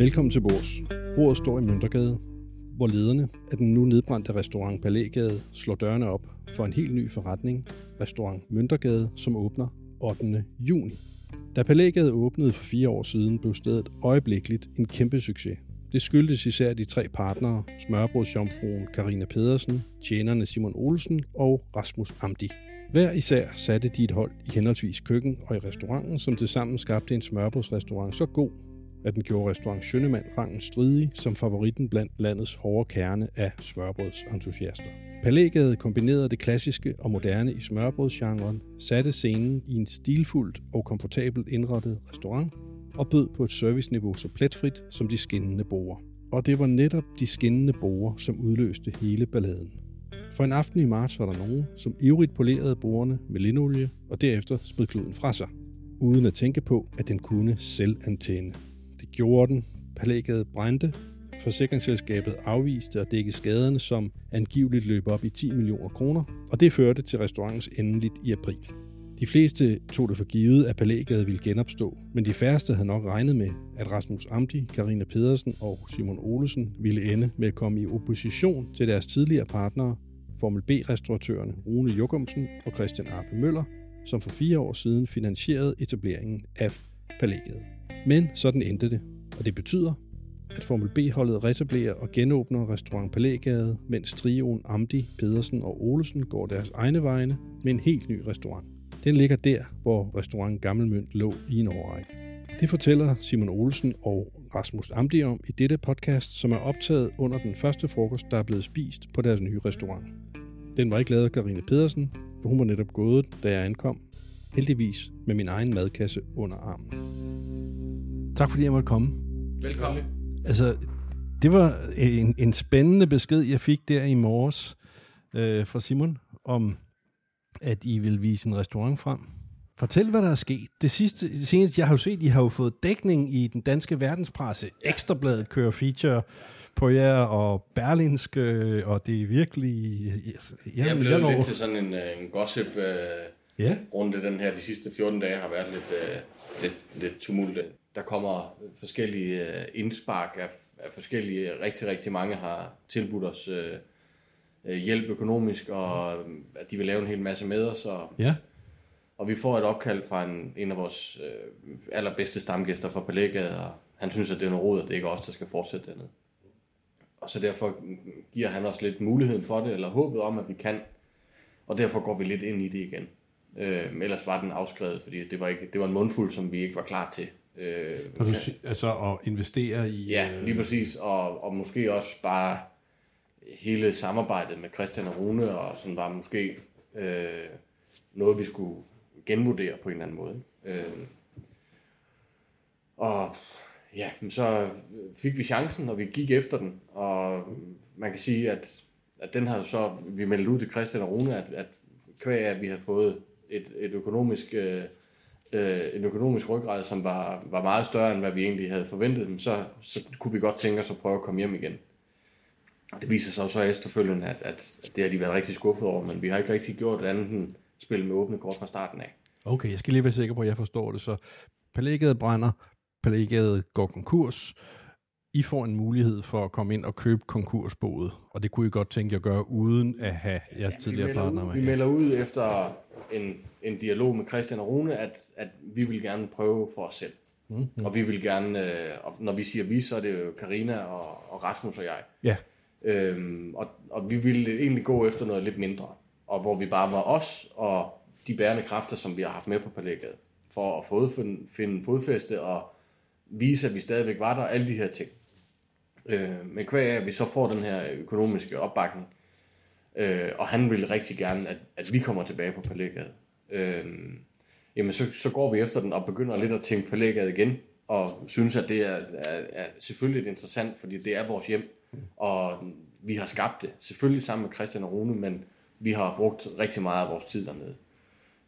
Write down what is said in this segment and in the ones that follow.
Velkommen til Bors. Bordet står i Møntergade, hvor lederne af den nu nedbrændte restaurant Palægade slår dørene op for en helt ny forretning, restaurant Møntergade, som åbner 8. juni. Da Palægade åbnede for fire år siden, blev stedet øjeblikkeligt en kæmpe succes. Det skyldtes især de tre partnere, smørbrødsjomfruen Karina Pedersen, tjenerne Simon Olsen og Rasmus Amdi. Hver især satte de et hold i henholdsvis køkken og i restauranten, som tilsammen skabte en smørbrødsrestaurant så god, at den gjorde restaurant Schønnemann rangen stridig som favoritten blandt landets hårde kerne af smørbrødsentusiaster. Palægade kombinerede det klassiske og moderne i smørbrødsgenren, satte scenen i en stilfuldt og komfortabelt indrettet restaurant og bød på et serviceniveau så pletfrit som de skinnende borer. Og det var netop de skinnende borer, som udløste hele balladen. For en aften i marts var der nogen, som ivrigt polerede borerne med linolie og derefter spred kluden fra sig, uden at tænke på, at den kunne selv antænde. Det gjorde den. Palægade brændte. Forsikringsselskabet afviste at dække skaderne, som angiveligt løb op i 10 millioner kroner, og det førte til restaurantens endeligt i april. De fleste tog det for givet, at Palægade ville genopstå, men de færreste havde nok regnet med, at Rasmus Amdi, Karina Pedersen og Simon Olesen ville ende med at komme i opposition til deres tidligere partnere, Formel B-restauratørerne Rune Jokumsen og Christian Arpe Møller, som for fire år siden finansierede etableringen af Palægade. Men sådan endte det, og det betyder, at Formel B-holdet retablerer og genåbner restaurant Palægade, mens trioen Amdi, Pedersen og Olesen går deres egne vegne med en helt ny restaurant. Den ligger der, hvor restaurant Gammelmønt lå i en årrække. Det fortæller Simon Olsen og Rasmus Amdi om i dette podcast, som er optaget under den første frokost, der er blevet spist på deres nye restaurant. Den var ikke lavet af Karine Pedersen, for hun var netop gået, da jeg ankom. Heldigvis med min egen madkasse under armen. Tak fordi jeg måtte komme. Velkommen. Altså, det var en, en spændende besked, jeg fik der i morges øh, fra Simon, om at I vil vise en restaurant frem. Fortæl, hvad der er sket. Det sidste, det seneste, jeg har jo set, I har jo fået dækning i den danske verdenspresse. Ekstrabladet kører feature på jer, og Berlinske, og det er virkelig... Jeg, jeg blev lidt til sådan en, øh, en gossip uh, Ja. runde den her. De sidste 14 dage har været lidt, uh, lidt, lidt tumult. Der kommer forskellige uh, indspark af, af forskellige... Rigtig, rigtig mange har tilbudt os uh, hjælp økonomisk, og at de vil lave en hel masse med os. Og, Ja. og vi får et opkald fra en, en af vores uh, allerbedste stamgæster fra Palægade, og han synes, at det er noget råd, at det ikke er os, der skal fortsætte dernede. Og så derfor giver han os lidt muligheden for det, eller håbet om, at vi kan. Og derfor går vi lidt ind i det igen. Øh, ellers var den afskrevet, fordi det var, ikke, det var en mundfuld, som vi ikke var klar til. Øh, du, altså at investere i... ja, øh, lige præcis. Og, og måske også bare hele samarbejdet med Christian og Rune, og sådan var måske øh, noget, vi skulle genvurdere på en eller anden måde. Øh, og ja, så fik vi chancen, og vi gik efter den. Og man kan sige, at, at den har så, vi meldte ud til Christian og Rune, at, at kvæg at vi har fået et, et økonomisk, øh, øh, en økonomisk ryggrad, som var, var meget større, end hvad vi egentlig havde forventet, så, så kunne vi godt tænke os at prøve at komme hjem igen. Det viser sig jo så efterfølgende, at, at, at det har de været rigtig skuffet over, men vi har ikke rigtig gjort andet end spille med åbne kort fra starten af. Okay, jeg skal lige være sikker på, at jeg forstår det. Så Palægade brænder, Palægade går konkurs. I får en mulighed for at komme ind og købe konkursboet, og det kunne I godt tænke jer at gøre, uden at have jeres Vi tidligere partner med. vi melder ud efter en, en dialog med Christian og Rune, at, at vi vil gerne prøve for os selv. Mm, mm. Og vi vil gerne, øh, og når vi siger vi, så er det jo Karina og, og Rasmus og jeg. Ja, Øhm, og, og vi ville egentlig gå efter noget lidt mindre, og hvor vi bare var os og de bærende kræfter, som vi har haft med på palægget, for at fod, finde, finde fodfæste og vise, at vi stadigvæk var der, alle de her ting. Øh, men kvæg at vi så får den her økonomiske opbakning, øh, og han vil rigtig gerne, at, at vi kommer tilbage på palægget. Øh, jamen så, så går vi efter den og begynder lidt at tænke palægget igen, og synes, at det er, er, er selvfølgelig interessant, fordi det er vores hjem, og vi har skabt det, selvfølgelig sammen med Christian og Rune, men vi har brugt rigtig meget af vores tid dernede.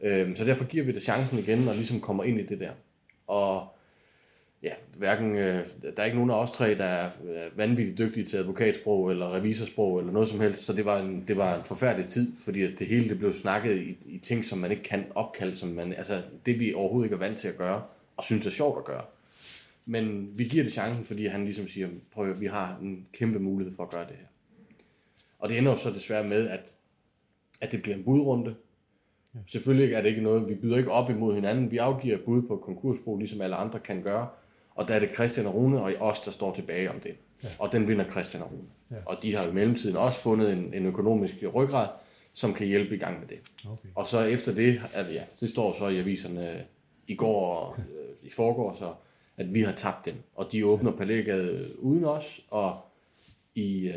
Øh, så derfor giver vi det chancen igen, og ligesom kommer ind i det der. Og ja, hverken, øh, der er ikke nogen af os tre, der er vanvittigt dygtige til advokatsprog eller revisorsprog eller noget som helst, så det var en, det var en forfærdelig tid, fordi at det hele det blev snakket i, i ting, som man ikke kan opkalde, som man, altså det vi overhovedet ikke er vant til at gøre, og synes er sjovt at gøre. Men vi giver det chancen, fordi han ligesom siger, prøv vi har en kæmpe mulighed for at gøre det her. Og det ender jo så desværre med, at, at det bliver en budrunde. Ja. Selvfølgelig er det ikke noget, vi byder ikke op imod hinanden. Vi afgiver bud på konkursbo, ligesom alle andre kan gøre. Og der er det Christian og Rune og os, der står tilbage om det. Ja. Og den vinder Christian og Rune. Ja. Og de har i mellemtiden også fundet en, en økonomisk ryggrad, som kan hjælpe i gang med det. Okay. Og så efter det, at, ja, det står så i aviserne i går og øh, i forgår, så, at vi har tabt den. Og de åbner Palægade uden os, og i, øh,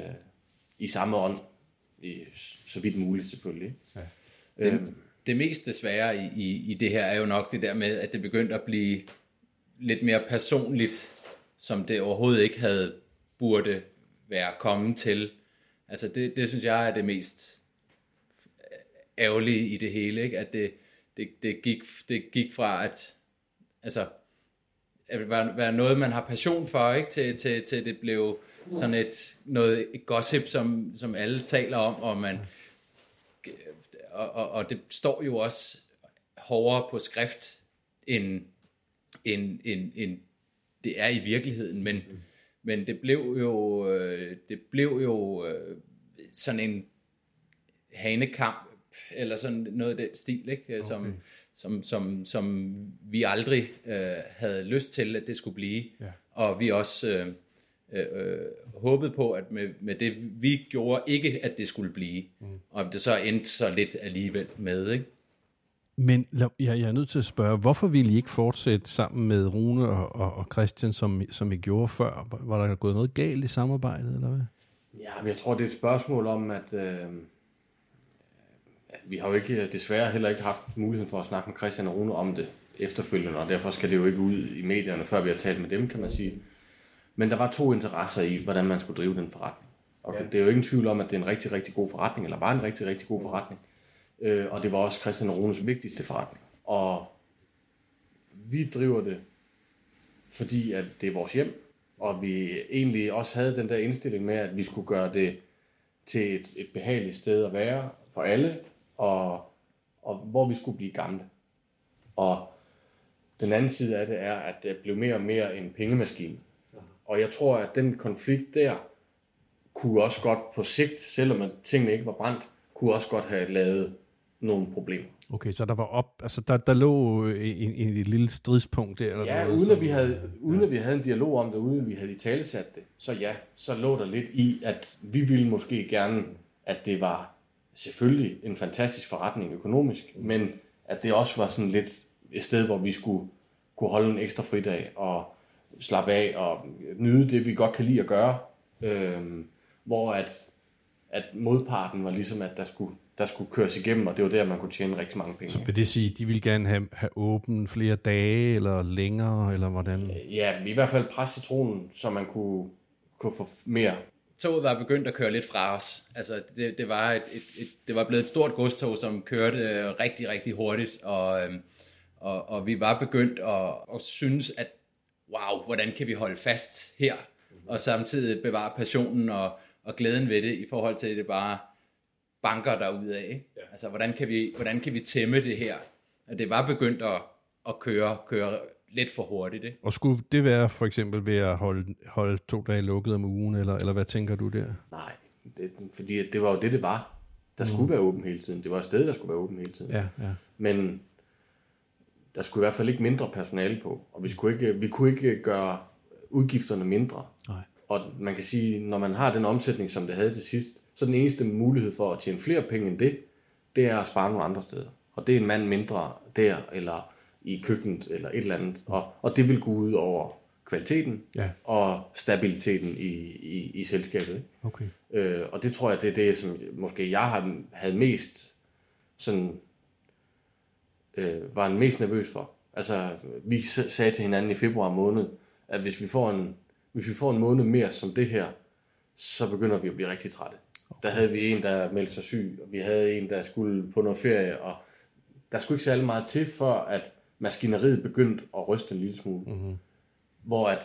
i samme ånd, i, så vidt muligt selvfølgelig. Ja. Det, øhm, det mest desværre i, i, i det her er jo nok det der med, at det begyndte at blive lidt mere personligt, som det overhovedet ikke havde burde være kommet til. Altså det, det synes jeg er det mest ærgerlige i det hele, ikke? at det, det, det, gik, det gik fra at, altså, at være, være noget, man har passion for, ikke? Til, til, til det blev sådan et noget et gossip, som, som alle taler om, og man og, og, og det står jo også hårdere på skrift, end, end, end, end det er i virkeligheden, men, mm. men det blev jo, øh, det blev jo øh, sådan en hanekamp, eller sådan noget af den stil, ikke? Som, okay. som, som, som vi aldrig øh, havde lyst til, at det skulle blive. Ja. Og vi også øh, øh, håbede på, at med, med det vi gjorde, ikke at det skulle blive. Mm. Og det så endte så lidt alligevel med, ikke? Men jeg, jeg er nødt til at spørge, hvorfor ville I ikke fortsætte sammen med Rune og, og, og Christian, som, som I gjorde før? Var der gået noget galt i samarbejdet, eller hvad? Ja, jeg tror, det er et spørgsmål om, at øh, vi har jo ikke desværre heller ikke haft muligheden for at snakke med Christian og Rune om det efterfølgende, og derfor skal det jo ikke ud i medierne, før vi har talt med dem, kan man sige. Men der var to interesser i, hvordan man skulle drive den forretning. Og ja. det er jo ingen tvivl om, at det er en rigtig, rigtig god forretning, eller var en rigtig, rigtig god forretning. Øh, og det var også Christian Rones vigtigste forretning. Og vi driver det, fordi at det er vores hjem, og vi egentlig også havde den der indstilling med, at vi skulle gøre det til et, et behageligt sted at være for alle, og, og hvor vi skulle blive gamle. Og den anden side af det er, at det blev mere og mere en pengemaskine. Og jeg tror, at den konflikt der kunne også godt på sigt, selvom tingene ikke var brændt, kunne også godt have lavet nogle problemer. Okay, så der var op, altså der, der lå en, en, en lille stridspunkt der? Eller ja, noget, uden, at vi havde, uden at vi havde en dialog om det, uden at vi havde i talesat det, så ja, så lå der lidt i, at vi ville måske gerne, at det var selvfølgelig en fantastisk forretning økonomisk, men at det også var sådan lidt et sted, hvor vi skulle kunne holde en ekstra fridag og slappe af og nyde det, vi godt kan lide at gøre. Øhm, hvor at, at modparten var ligesom, at der skulle, der skulle køres igennem, og det var der, man kunne tjene rigtig mange penge. Så vil det sige, at de ville gerne have, have åben flere dage, eller længere, eller hvordan? Ja, i hvert fald presse citronen, så man kunne, kunne få mere toget var begyndt at køre lidt fra os. Altså, det, det, var, et, et, et, det var blevet et stort godstog, som kørte øh, rigtig, rigtig hurtigt, og, øhm, og, og vi var begyndt at, at synes, at wow, hvordan kan vi holde fast her, og samtidig bevare passionen og, og glæden ved det, i forhold til, at det bare banker af. Ikke? Ja. Altså, hvordan kan, vi, hvordan kan vi tæmme det her? At det var begyndt at, at køre, køre lidt for hurtigt. Ikke? Og skulle det være for eksempel ved at holde, holde to dage lukket om ugen, eller, eller hvad tænker du der? Nej, det, fordi det var jo det, det var. Der mm. skulle være åben hele tiden. Det var et sted, der skulle være åben hele tiden. Ja, ja. Men der skulle i hvert fald ikke mindre personale på, og vi, skulle ikke, vi kunne ikke gøre udgifterne mindre. Og man kan sige, når man har den omsætning, som det havde til sidst, så den eneste mulighed for at tjene flere penge end det, det er at spare nogle andre steder. Og det er en mand mindre der, eller i køkkenet, eller et eller andet. Og, og det vil gå ud over kvaliteten ja. og stabiliteten i, i, i selskabet. Ikke? Okay. Øh, og det tror jeg, det er det, som måske jeg har, havde mest sådan øh, var mest nervøs for. Altså, vi sagde til hinanden i februar måned, at hvis vi får en, hvis vi får en måned mere som det her, så begynder vi at blive rigtig trætte. Okay. Der havde vi en, der meldte sig syg, og vi havde en, der skulle på noget ferie, og der skulle ikke særlig meget til, for at maskineriet begyndte at ryste en lille smule. Mm-hmm. Hvor at,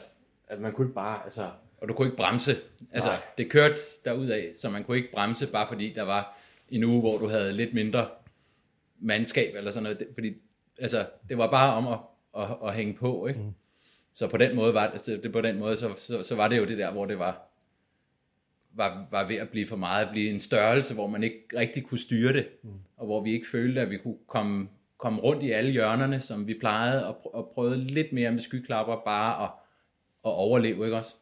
at man kunne ikke bare, altså... Og du kunne ikke bremse. Altså, Nej. det kørte af, så man kunne ikke bremse, bare fordi der var en uge, hvor du havde lidt mindre mandskab eller sådan noget, fordi altså, det var bare om at, at, at hænge på, ikke? Mm. Så på den måde var det, så det på den måde, så, så, så var det jo det der, hvor det var, var, var ved at blive for meget, at blive en størrelse, hvor man ikke rigtig kunne styre det, mm. og hvor vi ikke følte, at vi kunne komme, komme rundt i alle hjørnerne, som vi plejede, og, pr- og prøvede lidt mere med skyklapper, bare at, at overleve, ikke også?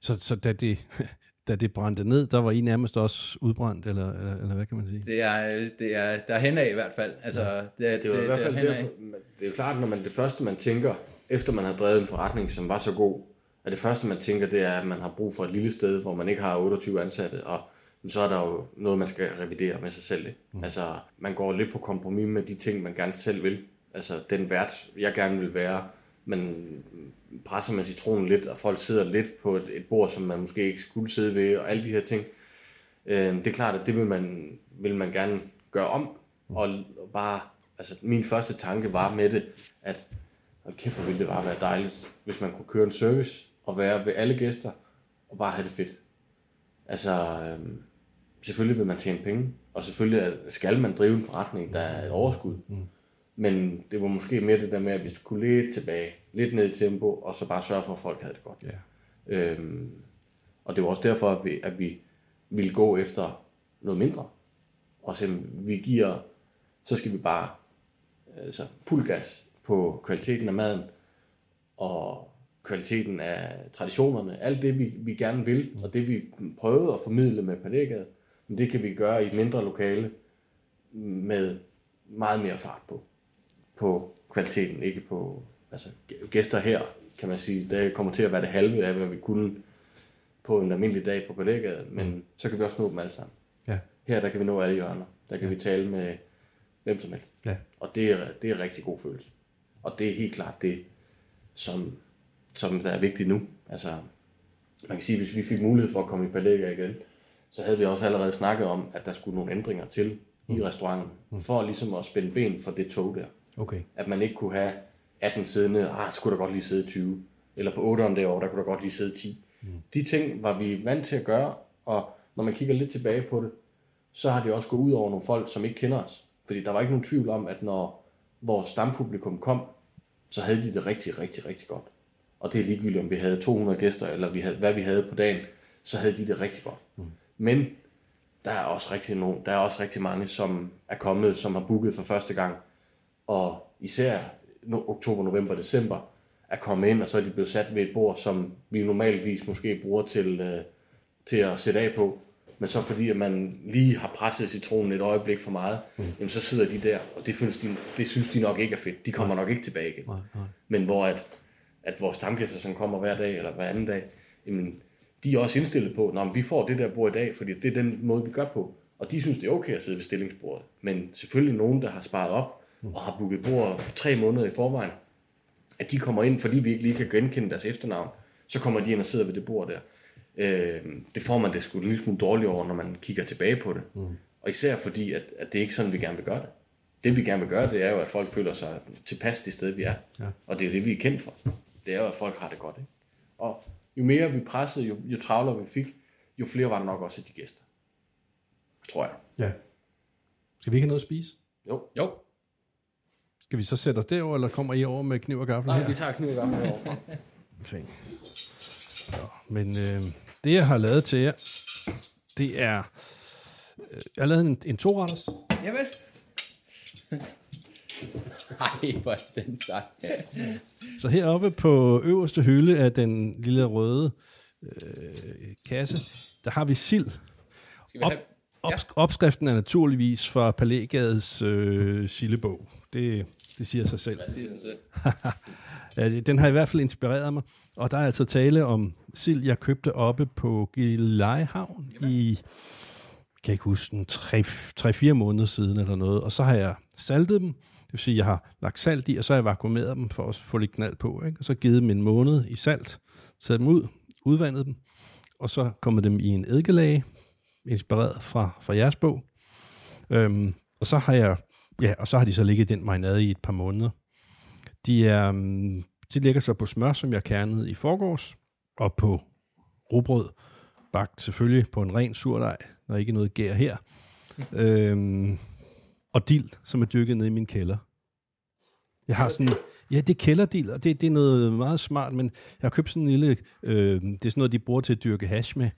Så, så da, det, da det brændte ned, der var I nærmest også udbrændt, eller, eller, eller hvad kan man sige? Det er, det er der hen af i hvert fald. Altså, ja. det, er, Det er jo i hvert fald derfor, det er jo klart, når man det første, man tænker, efter man har drevet en forretning, som var så god, at det første, man tænker, det er, at man har brug for et lille sted, hvor man ikke har 28 ansatte, og så er der jo noget, man skal revidere med sig selv. Ikke? Mm. Altså, man går lidt på kompromis med de ting, man gerne selv vil. Altså, den vært, jeg gerne vil være, man presser med citronen lidt, og folk sidder lidt på et, et bord, som man måske ikke skulle sidde ved, og alle de her ting. Øh, det er klart, at det vil man, vil man gerne gøre om, og, og bare, altså min første tanke var med det, at hold kæft, hvor ville det bare være dejligt, hvis man kunne køre en service, og være ved alle gæster, og bare have det fedt. Altså, øhm, selvfølgelig vil man tjene penge, og selvfølgelig skal man drive en forretning, der er et overskud. Mm. Men det var måske mere det der med, at vi skulle lidt tilbage, lidt ned i tempo, og så bare sørge for, at folk havde det godt. Ja. Øhm, og det var også derfor, at vi, at vi ville gå efter noget mindre. Og så vi giver, så skal vi bare altså, fuld gas på kvaliteten af maden, og kvaliteten af traditionerne. Alt det, vi, vi gerne vil, og det vi prøvede at formidle med Palægade, men det kan vi gøre i et mindre lokale med meget mere fart på. På kvaliteten, ikke på altså, gæster her, kan man sige, det kommer til at være det halve af, hvad vi kunne på en almindelig dag på Palægade, men mm. så kan vi også nå dem alle sammen. Ja. Her der kan vi nå alle hjørner. Der kan ja. vi tale med hvem som helst. Ja. Og det er, det er en rigtig god følelse. Og det er helt klart det, som, som der er vigtigt nu. Altså, man kan sige, hvis vi fik mulighed for at komme i Palæga igen, så havde vi også allerede snakket om, at der skulle nogle ændringer til i restauranten, for ligesom at spænde ben for det tog der. Okay. At man ikke kunne have 18 siddende, ah, skulle der godt lige sidde 20. Eller på 8'eren derovre, der kunne der godt lige sidde 10. Mm. De ting var vi vant til at gøre, og når man kigger lidt tilbage på det, så har det også gået ud over nogle folk, som ikke kender os. Fordi der var ikke nogen tvivl om, at når vores stampublikum kom, så havde de det rigtig, rigtig, rigtig godt. Og det er ligegyldigt, om vi havde 200 gæster, eller vi havde, hvad vi havde på dagen, så havde de det rigtig godt. Mm. Men der er også rigtig nogen, der er også rigtig mange, som er kommet, som har booket for første gang, og især no, oktober, november, december, er kommet ind, og så er de blevet sat ved et bord, som vi normalvis måske bruger til, øh, til at sætte af på. Men så fordi, at man lige har presset citronen et øjeblik for meget, mm. jamen så sidder de der, og det synes, de, det synes de nok ikke er fedt. De kommer nok ikke tilbage igen. Nej, nej. Men hvor at, at vores stamgæster, som kommer hver dag eller hver anden dag, jamen, de er også indstillet på, at vi får det der bord i dag, fordi det er den måde, vi gør på. Og de synes, det er okay at sidde ved stillingsbordet. Men selvfølgelig nogen, der har sparet op og har booket bord for tre måneder i forvejen, at de kommer ind, fordi vi ikke lige kan genkende deres efternavn, så kommer de ind og sidder ved det bord der. Øh, det får man det sgu en lille smule dårligt over, når man kigger tilbage på det. Mm. Og især fordi, at, at det er ikke sådan, vi gerne vil gøre det. Det vi gerne vil gøre, det er jo, at folk føler sig tilpas det sted, vi er. Ja. Og det er det, vi er kendt for. Det er jo, at folk har det godt. Ikke? Og jo mere vi pressede, jo, jo travlere vi fik, jo flere var der nok også af de gæster. Tror jeg. Ja. Skal vi ikke have noget at spise? Jo. Jo, Skal vi så sætte os derover, eller kommer I over med kniv og gaffel? Nej, vi tager kniv i gang herovre. Okay. Men øh, det, jeg har lavet til jer, det er... Øh, jeg har lavet en, en to-retters. Jamen. Ej, hvor er den sej. Så heroppe på øverste hylde af den lille røde øh, kasse, der har vi sild. Skal vi Op, have... op, Opskriften er naturligvis fra Palægades øh, sildebog. Det, det siger sig selv. Hvad siger sig selv? Det- den har i hvert fald inspireret mig. Og der er altså tale om sild, jeg købte oppe på Gillelejehavn i, kan jeg ikke huske, den, 3-4 måneder siden eller noget. Og så har jeg saltet dem. Det vil sige, jeg har lagt salt i, og så har jeg vakuumeret dem for at få lidt knald på. Ikke? Og så givet dem en måned i salt, taget dem ud, udvandet dem, og så kommet dem i en eddikelag, inspireret fra, fra jeres bog. Øhm, og så har jeg, ja, og så har de så ligget i den marinade i et par måneder. De, er, mm, de ligger så på smør, som jeg kernede i forgårs, og på rugbrød, bagt selvfølgelig på en ren surdej, når ikke noget gær her. øhm, og dild, som er dykket ned i min kælder. Jeg har sådan, Ja, det er kælderdil, og det, det er noget meget smart, men jeg har købt sådan en lille, øh, det er sådan noget, de bruger til at dyrke hash med,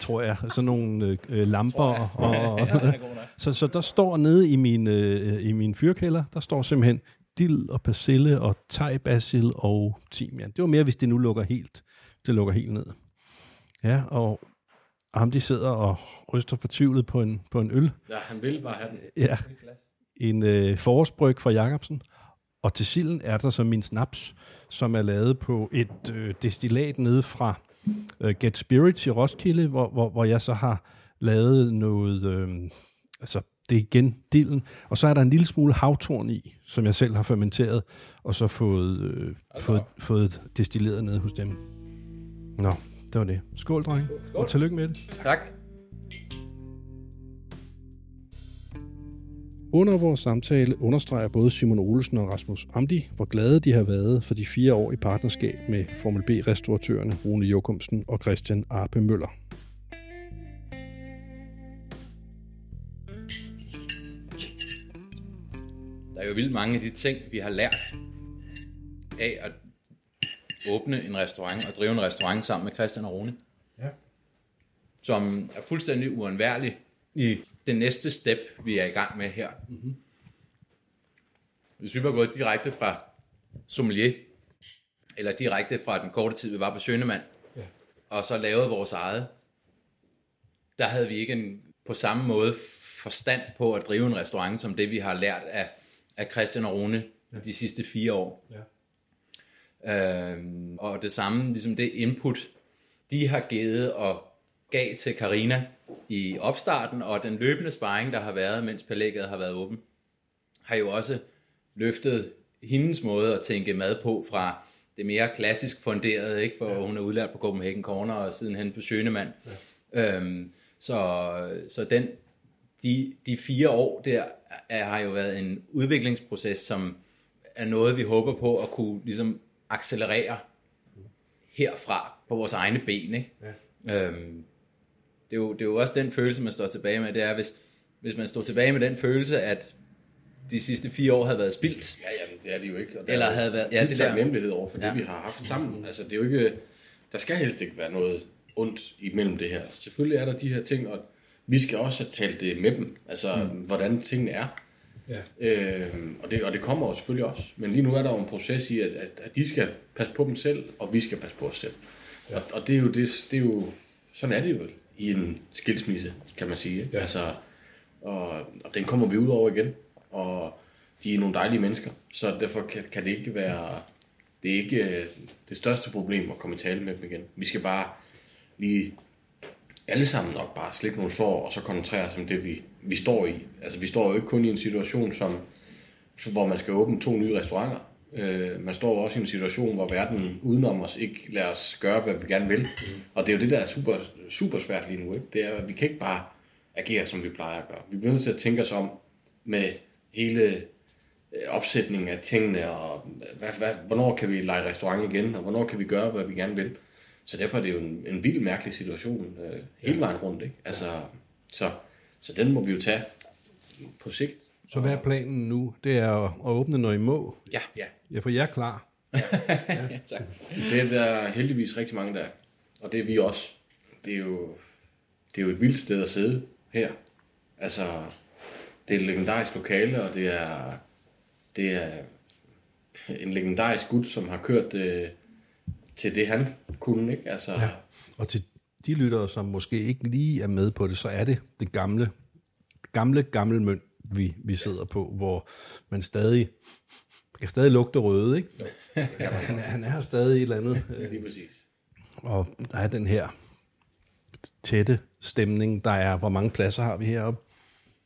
tror jeg, sådan nogle øh, lamper og, og, og sådan noget. Så, så der står nede i min, øh, i min fyrkælder, der står simpelthen dild og persille og thai-basil og timian. Det var mere, hvis det nu lukker helt, det lukker helt ned. Ja, og ham de sidder og ryster fortvivlet på en, på en øl. Ja, han vil bare have den. Ja, en øh, forårsbryg fra Jacobsen. Og til silden er der så min snaps, som er lavet på et øh, destillat nede fra øh, Get Spirits i Roskilde, hvor, hvor, hvor jeg så har lavet noget, øh, altså det er igen dillen, og så er der en lille smule havtorn i, som jeg selv har fermenteret, og så fået, øh, fået, fået destilleret ned hos dem. Nå, det var det. Skål, dreng. Skål. Og tillykke med det. Tak. Under vores samtale understreger både Simon Olsen og Rasmus Amdi, hvor glade de har været for de fire år i partnerskab med Formel B-restauratørerne Rune Jokumsen og Christian Arpe Møller. Der er jo vildt mange af de ting, vi har lært af at åbne en restaurant og drive en restaurant sammen med Christian og Rune. Ja. Som er fuldstændig uundværlig i det næste step, vi er i gang med her. Mm-hmm. Hvis vi var gået direkte fra sommelier, eller direkte fra den korte tid, vi var på Sønemand, ja. og så lavede vores eget, der havde vi ikke en, på samme måde forstand på at drive en restaurant, som det vi har lært af, af Christian og Rune ja. de sidste fire år. Ja. Øhm, og det samme, ligesom det input, de har givet og gav til Karina i opstarten, og den løbende sparring, der har været, mens palægget har været åben, har jo også løftet hendes måde at tænke mad på fra det mere klassisk funderede, ikke? for ja. hun er udlært på Copenhagen Corner og sidenhen på Schønemann. Ja. Øhm, så, så den, de, de fire år der er, har jo været en udviklingsproces, som er noget, vi håber på at kunne ligesom accelerere herfra på vores egne ben. Ikke? Ja. Øhm, det, er jo, det er jo også den følelse, man står tilbage med, det er, hvis, hvis man står tilbage med den følelse, at de sidste fire år havde været spildt. Ja, jamen, det er det jo ikke. Og Eller havde været... Ja, det der. nemlighed over for ja. det, vi har haft sammen. Altså, det er jo ikke... Der skal helst ikke være noget ondt imellem det her. Selvfølgelig er der de her ting, og vi skal også have talt det med dem. Altså, mm. hvordan tingene er. Ja. Øhm, og, det, og det kommer jo selvfølgelig også. Men lige nu er der jo en proces i, at, at, at de skal passe på dem selv, og vi skal passe på os selv. Ja. Og, og det er jo det, det er jo, sådan er det jo i en skilsmisse, kan man sige. Ja. Altså, og, og den kommer vi ud over igen. Og de er nogle dejlige mennesker, så derfor kan, kan det ikke være det er ikke øh, det største problem at komme i tale med dem igen. Vi skal bare lige alle sammen nok bare slippe nogle sår, og så koncentrere os om det, vi, vi står i. Altså, vi står jo ikke kun i en situation, som, hvor man skal åbne to nye restauranter. Øh, man står også i en situation, hvor verden udenom os ikke lader os gøre, hvad vi gerne vil. Mm. Og det er jo det, der er super, super svært lige nu. Ikke? Det er, at vi kan ikke bare agere, som vi plejer at gøre. Vi bliver nødt til at tænke os om med hele øh, opsætningen af tingene, og hvad, hvad, hvornår kan vi lege restaurant igen, og hvornår kan vi gøre, hvad vi gerne vil. Så derfor er det jo en, en vild mærkelig situation øh, hele vejen rundt. Ikke? Altså, så, så den må vi jo tage på sigt. Så hvad er planen nu? Det er at, at åbne noget i må? Ja. ja. Ja, for jeg er klar. Ja. ja. tak. Det er der heldigvis rigtig mange, der Og det er vi også. Det er jo, det er jo et vildt sted at sidde her. Altså, det er et legendarisk lokale, og det er, det er en legendarisk gut, som har kørt det til det, han kunne. Ikke? Altså, ja. Og til de lyttere, som måske ikke lige er med på det, så er det det gamle, gamle, gamle mønt, vi, vi sidder på, hvor man stadig kan stadig lugte røde, ikke? Ja, han, han er stadig et eller andet. Ja, lige præcis. Og der er den her tætte stemning, der er, hvor mange pladser har vi heroppe?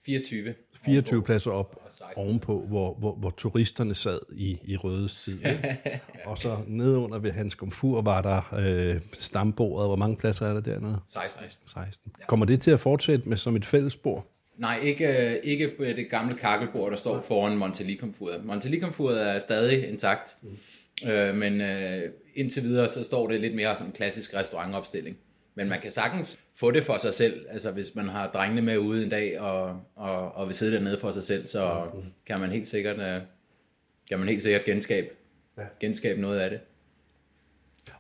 24. 24 pladser op ovenpå, hvor, hvor, hvor turisterne sad i, i røde tid. ja. Og så nedunder ved hans komfur var der øh, stambordet. Hvor mange pladser er der dernede? 16. 16. Kommer det til at fortsætte med som et fællesbord? Nej, ikke, ikke det gamle kakkelbord, der står foran Montelie-komfuret. Montelie-komfuret er stadig intakt, mm. øh, men øh, indtil videre så står det lidt mere som en klassisk restaurantopstilling. Men man kan sagtens få det for sig selv. Altså hvis man har drengene med ude en dag og, og, og vil sidde dernede for sig selv, så kan man helt sikkert, uh, kan man helt sikkert genskabe ja. genskabe noget af det.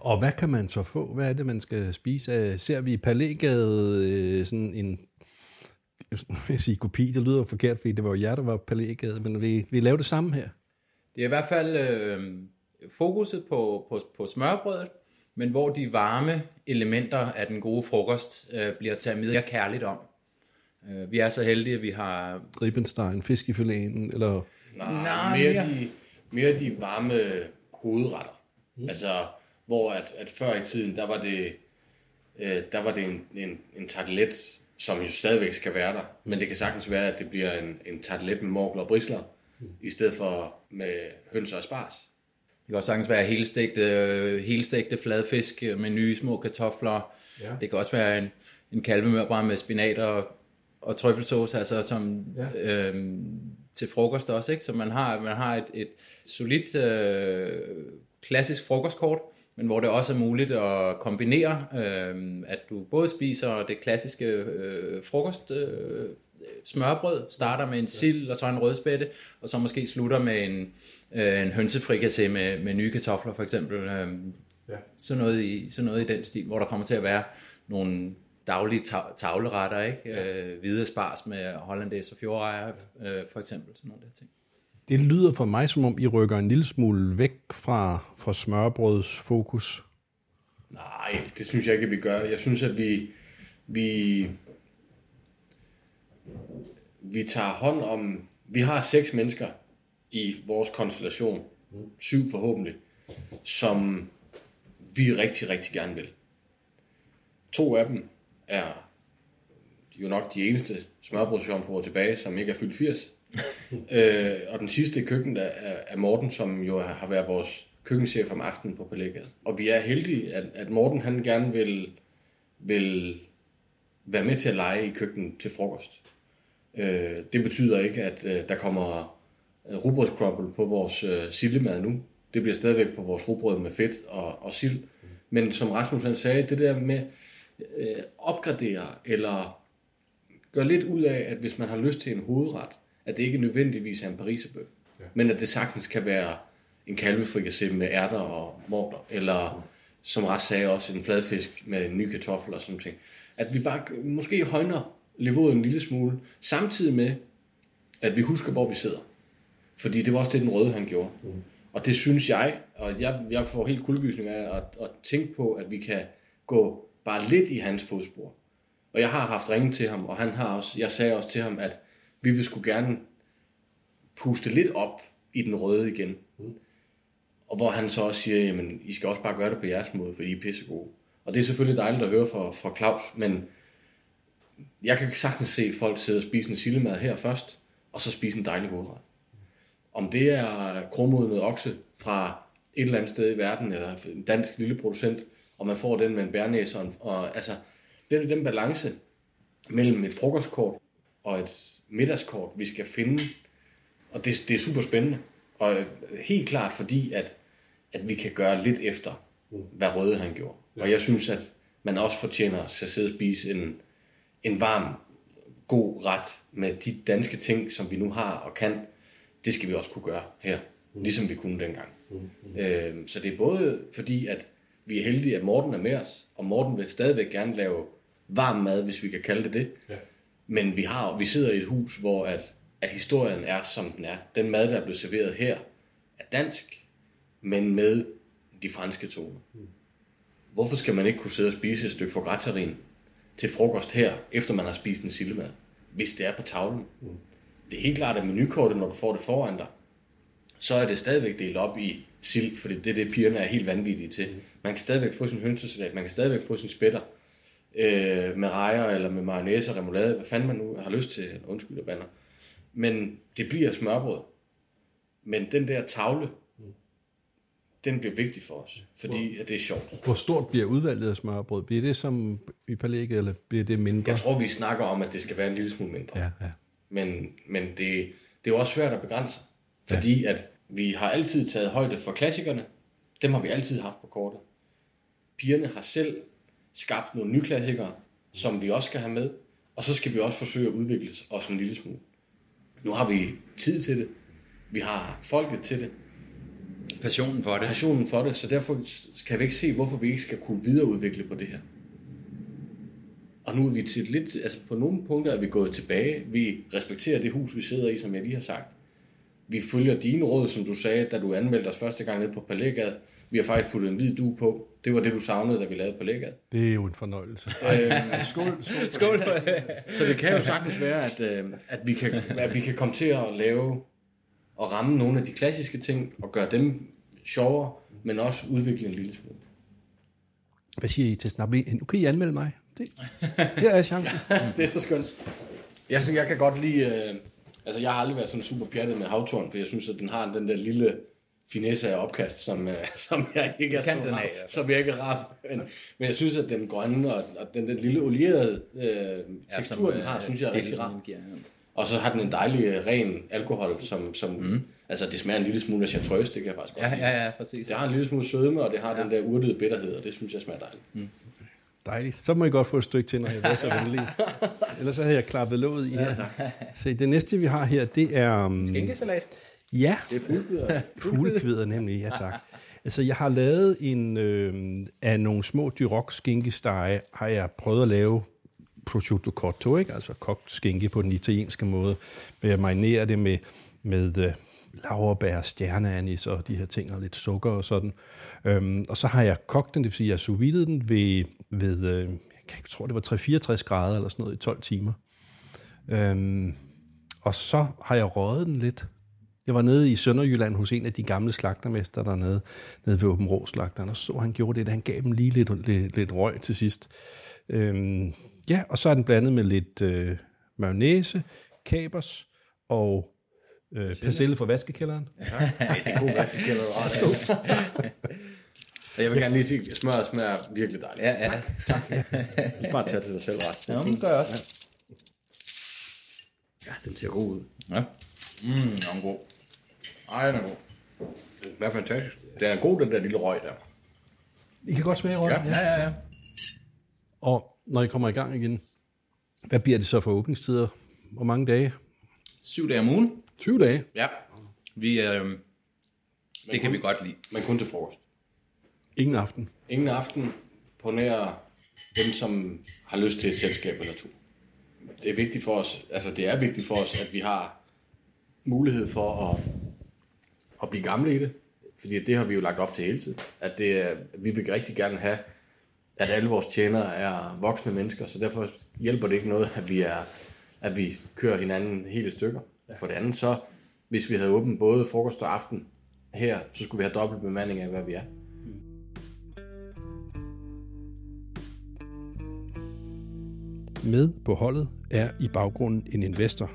Og hvad kan man så få? Hvad er det, man skal spise? Ser vi i Palægade øh, sådan en jeg sige kopi, det lyder forkert, fordi det var jo jer, der var Palægade, men vi, vi laver det samme her. Det er i hvert fald øh, fokuset på, på, på smørbrødet, men hvor de varme elementer af den gode frokost øh, bliver taget mere kærligt om. Øh, vi er så heldige, at vi har... Ribbenstein, fiskefileten, eller... Nej, Nej mere, ja. de, mere de varme hovedretter. Mm. Altså, hvor at, at før i tiden, der var det, øh, der var det en, en, en tartelet, som jo stadigvæk skal være der. Men det kan sagtens være, at det bliver en, en tartelet med morgler og brisler, mm. i stedet for med høns og spars. Det kan også sagtens være helstegte, helstegte fladfisk med nye små kartofler. Ja. Det kan også være en, en kalvemørbræd med spinat og, og trøffelsauce, altså som, ja. øhm, til frokost også. Ikke? Så man har, man har et, et solidt øh, klassisk frokostkort, men hvor det også er muligt at kombinere, øh, at du både spiser det klassiske øh, frokost, øh, smørbrød, starter med en sild og så en rødspætte, og så måske slutter med en, øh, en hønsefrikassé med, med nye kartofler for eksempel. Øh, ja. sådan, noget i, sådan noget i den stil, hvor der kommer til at være nogle daglige ta- tavleretter, ikke? Ja. Øh, hvide spars med hollandaise og fjordrejer, øh, for eksempel, sådan nogle der ting. Det lyder for mig, som om I rykker en lille smule væk fra, fra smørbrøds fokus. Nej, det synes jeg ikke, at vi gør. Jeg synes, at vi, vi, vi tager hånd om... Vi har seks mennesker i vores konstellation, syv forhåbentlig, som vi rigtig, rigtig gerne vil. To af dem er jo nok de eneste smørbrødsjomfruer tilbage, som ikke er fyldt 80 øh, og den sidste i køkkenet er, er Morten, som jo har været vores køkkenchef om aftenen på Palægade. Og vi er heldige, at, at Morten han gerne vil, vil være med til at lege i køkkenet til frokost. Øh, det betyder ikke, at øh, der kommer øh, på vores øh, sildemad nu. Det bliver stadigvæk på vores rugbrød med fedt og, og sild. Men som Rasmus han sagde, det der med øh, opgradere eller gør lidt ud af, at hvis man har lyst til en hovedret, at det ikke nødvendigvis er en pariserbøf, ja. men at det sagtens kan være en kalvefrikassé med ærter og morter, eller som Ras sagde også, en fladfisk med nye kartofler og sådan noget. At vi bare måske højner niveauet en lille smule, samtidig med, at vi husker, hvor vi sidder. Fordi det var også det, den røde han gjorde. Mm. Og det synes jeg, og jeg, jeg får helt kuldegysning af at, at tænke på, at vi kan gå bare lidt i hans fodspor. Og jeg har haft ringe til ham, og han har også, jeg sagde også til ham, at vi vil skulle gerne puste lidt op i den røde igen. Mm. Og hvor han så også siger, jamen, I skal også bare gøre det på jeres måde, fordi I er pissegode. Og det er selvfølgelig dejligt at høre fra, fra Claus, men jeg kan sagtens se folk sidde og spise en sillemad her først, og så spise en dejlig hovedret. Om det er kromodnet okse fra et eller andet sted i verden, eller en dansk lille producent, og man får den med en bærnæse, og, og altså, det er den balance mellem et frokostkort og et middagskort, vi skal finde. Og det, det er super spændende. Og helt klart fordi, at, at vi kan gøre lidt efter, hvad Røde han gjorde. Ja. Og jeg synes, at man også fortjener at sidde og spise en, en varm, god ret med de danske ting, som vi nu har og kan. Det skal vi også kunne gøre her, mm. ligesom vi kunne dengang. Mm. Mm. Øh, så det er både fordi, at vi er heldige, at Morten er med os, og Morten vil stadigvæk gerne lave varm mad, hvis vi kan kalde det det. Ja. Men vi, har, vi sidder i et hus, hvor at, at historien er, som den er. Den mad, der er blevet serveret her, er dansk, men med de franske toner. Hvorfor skal man ikke kunne sidde og spise et stykke forgratarin til frokost her, efter man har spist en sildemad, hvis det er på tavlen? Det er helt klart, at menukortet, når du får det foran dig, så er det stadigvæk delt op i sild, for det er det, pigerne er helt vanvittige til. Man kan stadigvæk få sin hønsesalat, man kan stadigvæk få sin spætter, øh, med rejer eller med mayonnaise og remoulade, hvad fanden man nu har lyst til, undskyld og banner. Men det bliver smørbrød. Men den der tavle, den bliver vigtig for os, fordi at det er sjovt. Hvor stort bliver udvalget af smørbrød? Bliver det som i palægget, eller bliver det mindre? Jeg tror, vi snakker om, at det skal være en lille smule mindre. Ja, ja. Men, men det, det er jo også svært at begrænse, fordi ja. at vi har altid taget højde for klassikerne. Dem har vi altid haft på kortet. Pigerne har selv skabt nogle nye klassikere, som vi også skal have med. Og så skal vi også forsøge at udvikle os en lille smule. Nu har vi tid til det. Vi har folket til det. Passionen for det. passionen for det, så derfor kan vi ikke se, hvorfor vi ikke skal kunne videreudvikle på det her. Og nu er vi til lidt, altså på nogle punkter er vi gået tilbage. Vi respekterer det hus, vi sidder i, som jeg lige har sagt. Vi følger dine råd, som du sagde, da du anmeldte os første gang ned på Palægade. Vi har faktisk puttet en hvid du på. Det var det, du savnede, da vi lavede Palægade. Det er jo en fornøjelse. skål, skål. Skål! Så det kan jo sagtens være, at, øh, at, vi kan, at vi kan komme til at lave og ramme nogle af de klassiske ting og gøre dem sjovere, men også udvikle en lille smule. Hvad siger I til snap? Nu kan I anmelde mig. Det. Her er chancen. Det er så skønt. Jeg, synes, jeg kan godt lide... Øh, altså, jeg har aldrig været sådan super pjattet med havtorn, for jeg synes, at den har den der lille finesse af opkast, som, øh, som jeg ikke er Kan så den altså. som jeg ikke er rar. Men, men jeg synes, at den grønne og, og den der lille olierede øh, tekstur, den har, synes jeg er rigtig rar. Og så har den en dejlig øh, ren alkohol, som, som mm. altså det smager en lille smule af chartreuse, det kan jeg faktisk godt Ja, lide. ja, ja, præcis. Det har en lille smule sødme, og det har ja. den der urtede bitterhed, og det synes jeg smager dejligt. Mm. Dejligt. Så må I godt få et stykke til, når jeg er så venlig. Ellers så havde jeg klappet låget i her. Se, det næste, vi har her, det er... Um, Skænkesalat. Ja, Det er fuglekvider nemlig, ja tak. Altså, jeg har lavet en øh, af nogle små Duroc skinkestege, har jeg prøvet at lave prosciutto cotto, ikke? altså kogt skinke på den italienske måde, ved at marinere det med, med øh, laverbær, stjerneanis og de her ting, og lidt sukker og sådan. Øhm, og så har jeg kogt den, det vil sige, jeg sous den ved, ved øh, jeg kan ikke tro, det var 3-64 grader eller sådan noget i 12 timer. Øhm, og så har jeg røget den lidt. Jeg var nede i Sønderjylland hos en af de gamle slagtermester dernede, nede ved Åben Rå slagteren, og så han gjorde det, at han gav dem lige lidt, lidt, lidt røg til sidst. Øhm, ja, og så er den blandet med lidt øh, mayonnaise, kapers og øh, persille fra vaskekælderen. Ja, det er god vassekælder også. Og jeg vil gerne lige sige, at smør smager virkelig dejligt. Ja, ja. Bare tage til dig selv ret. Nå, men gør jeg også. Ja, den ser god ud. Ja. Mm, den er god. Ej, den er god. Den er fantastisk. Den er god, den der lille røg der. I kan godt smage røg. Ja. Ja, ja, ja. Og når I kommer i gang igen, hvad bliver det så for åbningstider? Hvor mange dage? Syv dage om ugen. 20 dage. Ja. Vi, øh, det kan vi godt lide. Men kun til frokost. Ingen aften. Ingen aften på nær dem, som har lyst til et selskab eller to. Det er vigtigt for os, altså det er vigtigt for os, at vi har mulighed for at, at blive gamle i det. Fordi det har vi jo lagt op til hele tiden. At det, er- vi vil rigtig gerne have, at alle vores tjenere er voksne mennesker, så derfor hjælper det ikke noget, at vi, er, at vi kører hinanden hele stykker. For det andet så, hvis vi havde åbent både frokost og aften her, så skulle vi have dobbelt bemanding af, hvad vi er. Med på holdet er i baggrunden en investor.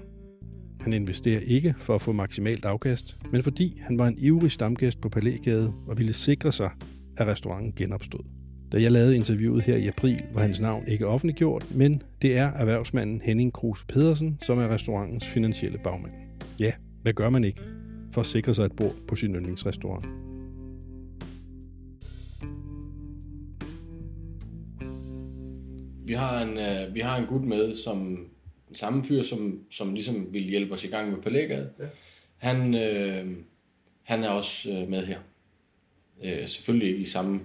Han investerer ikke for at få maksimalt afkast, men fordi han var en ivrig stamgæst på Palægade og ville sikre sig, at restauranten genopstod. Da jeg lavede interviewet her i april, var hans navn ikke offentliggjort, men det er erhvervsmanden Henning Kruse Pedersen, som er restaurantens finansielle bagmand. Ja, hvad gør man ikke for at sikre sig et bord på sin yndlingsrestaurant? Vi har en, øh, vi har en gut med, som den samme fyr, som, som ligesom vil hjælpe os i gang med Palægade. Ja. Han, øh, han er også øh, med her. Øh, selvfølgelig ikke i samme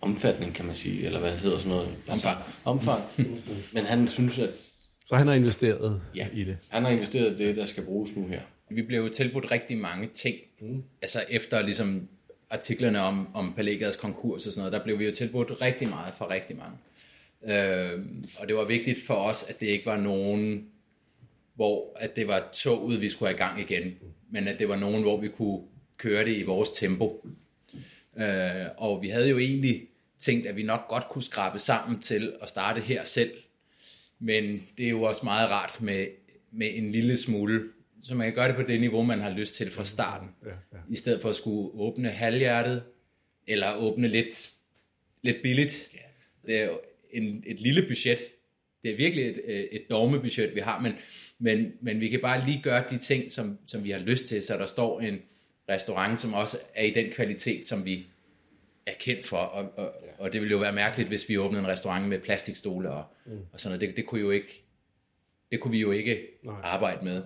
omfatning, kan man sige, eller hvad hedder sådan noget? Omfang. omfang. Men han synes, at Så han har investeret ja, i det. han har investeret det, der skal bruges nu her. Vi blev jo tilbudt rigtig mange ting. Mm. Altså efter ligesom artiklerne om, om Palægades konkurs og sådan noget, der blev vi jo tilbudt rigtig meget fra rigtig mange. Øh, og det var vigtigt for os, at det ikke var nogen, hvor at det var toget, vi skulle have i gang igen, men at det var nogen, hvor vi kunne køre det i vores tempo. Øh, og vi havde jo egentlig tænkt, at vi nok godt kunne skrabe sammen til at starte her selv. Men det er jo også meget rart med, med en lille smule, så man kan gøre det på det niveau, man har lyst til fra starten. Ja, ja. I stedet for at skulle åbne halvhjertet, eller åbne lidt, lidt billigt. Det er jo en, et lille budget. Det er virkelig et, øh, et dogmebudget, vi har, men, men, men vi kan bare lige gøre de ting, som, som vi har lyst til, så der står en restaurant, som også er i den kvalitet, som vi er kendt for, og, og, og det ville jo være mærkeligt, hvis vi åbnede en restaurant med plastikstole og, mm. og sådan noget. Det, det kunne jo ikke, det kunne vi jo ikke Nej. arbejde med.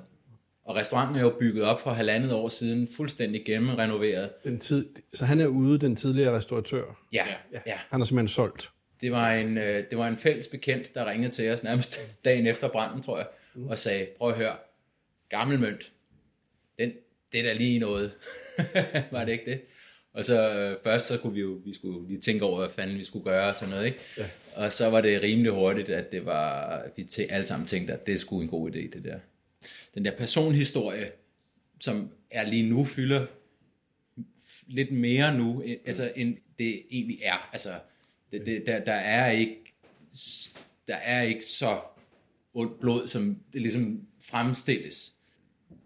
Og restauranten er jo bygget op for halvandet år siden, fuldstændig gennemrenoveret. Den tid, så han er ude, den tidligere restauratør. Ja, ja. ja. Han er simpelthen solgt. Det var, en, øh, det var en fælles bekendt, der ringede til os nærmest dagen efter branden, tror jeg, og sagde, prøv at høre, gammel mønt, den, det er da lige noget. var det ikke det? Og så øh, først så kunne vi jo vi skulle lige tænke over, hvad fanden vi skulle gøre og sådan noget, ikke? Ja. Og så var det rimelig hurtigt, at det var, vi tæ- alle sammen tænkte, at det sgu en god idé, det der. Den der personhistorie, som er lige nu, fylder lidt mere nu, end- altså, end det egentlig er. Altså, det, det, der, der, er ikke, der er ikke så ondt blod, som det ligesom fremstilles.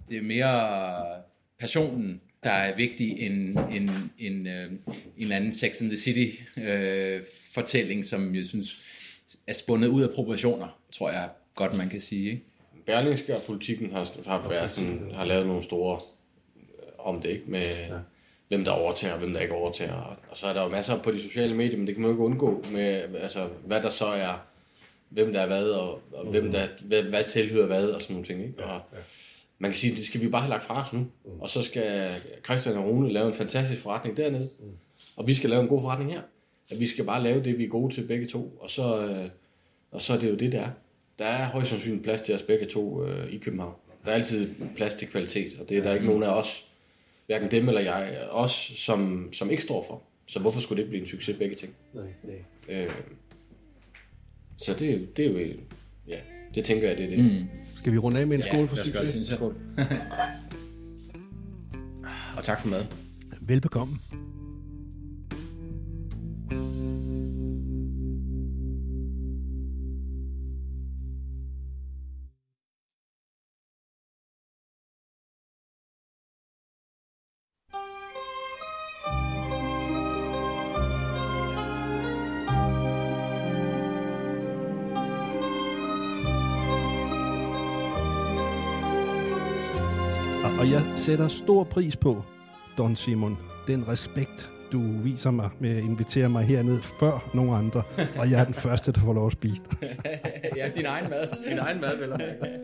Det er mere passionen, der er vigtig end, end, end øh, en eller anden Sex and the City øh, fortælling, som jeg synes er spundet ud af proportioner, tror jeg godt, man kan sige. Ikke? Berlingske og politikken har, har, været sådan, har lavet nogle store øh, om det, ikke? Med ja. Hvem der overtager, og hvem der ikke overtager. Og, så er der jo masser på de sociale medier, men det kan man jo ikke undgå med, altså, hvad der så er, hvem der er hvad, og, og hvem der, hvad, hvad tilhører hvad, og sådan nogle ting, ikke? Og, man kan sige, det skal vi bare have lagt fra os nu. Og så skal Christian og Rune lave en fantastisk forretning dernede. Og vi skal lave en god forretning her. At vi skal bare lave det, vi er gode til begge to. Og så, øh, og så er det jo det, der er. Der er højst sandsynligt plads til os begge to øh, i København. Der er altid plads til kvalitet, og det er der ikke nogen af os, hverken dem eller jeg, os, som, som ikke står for. Så hvorfor skulle det blive en succes, begge ting? Nej, nej. Øh, så det, det er jo, ja, det tænker jeg, det er det. Mm. Skal vi runde af med en skål for succes? jeg. Skål. og tak for mad. Velbekomme. Sætter stor pris på, Don Simon, den respekt, du viser mig med at invitere mig herned før nogen andre. Og jeg er den første, der får lov at spise dig. ja, din egen mad. Min egen mad, vel?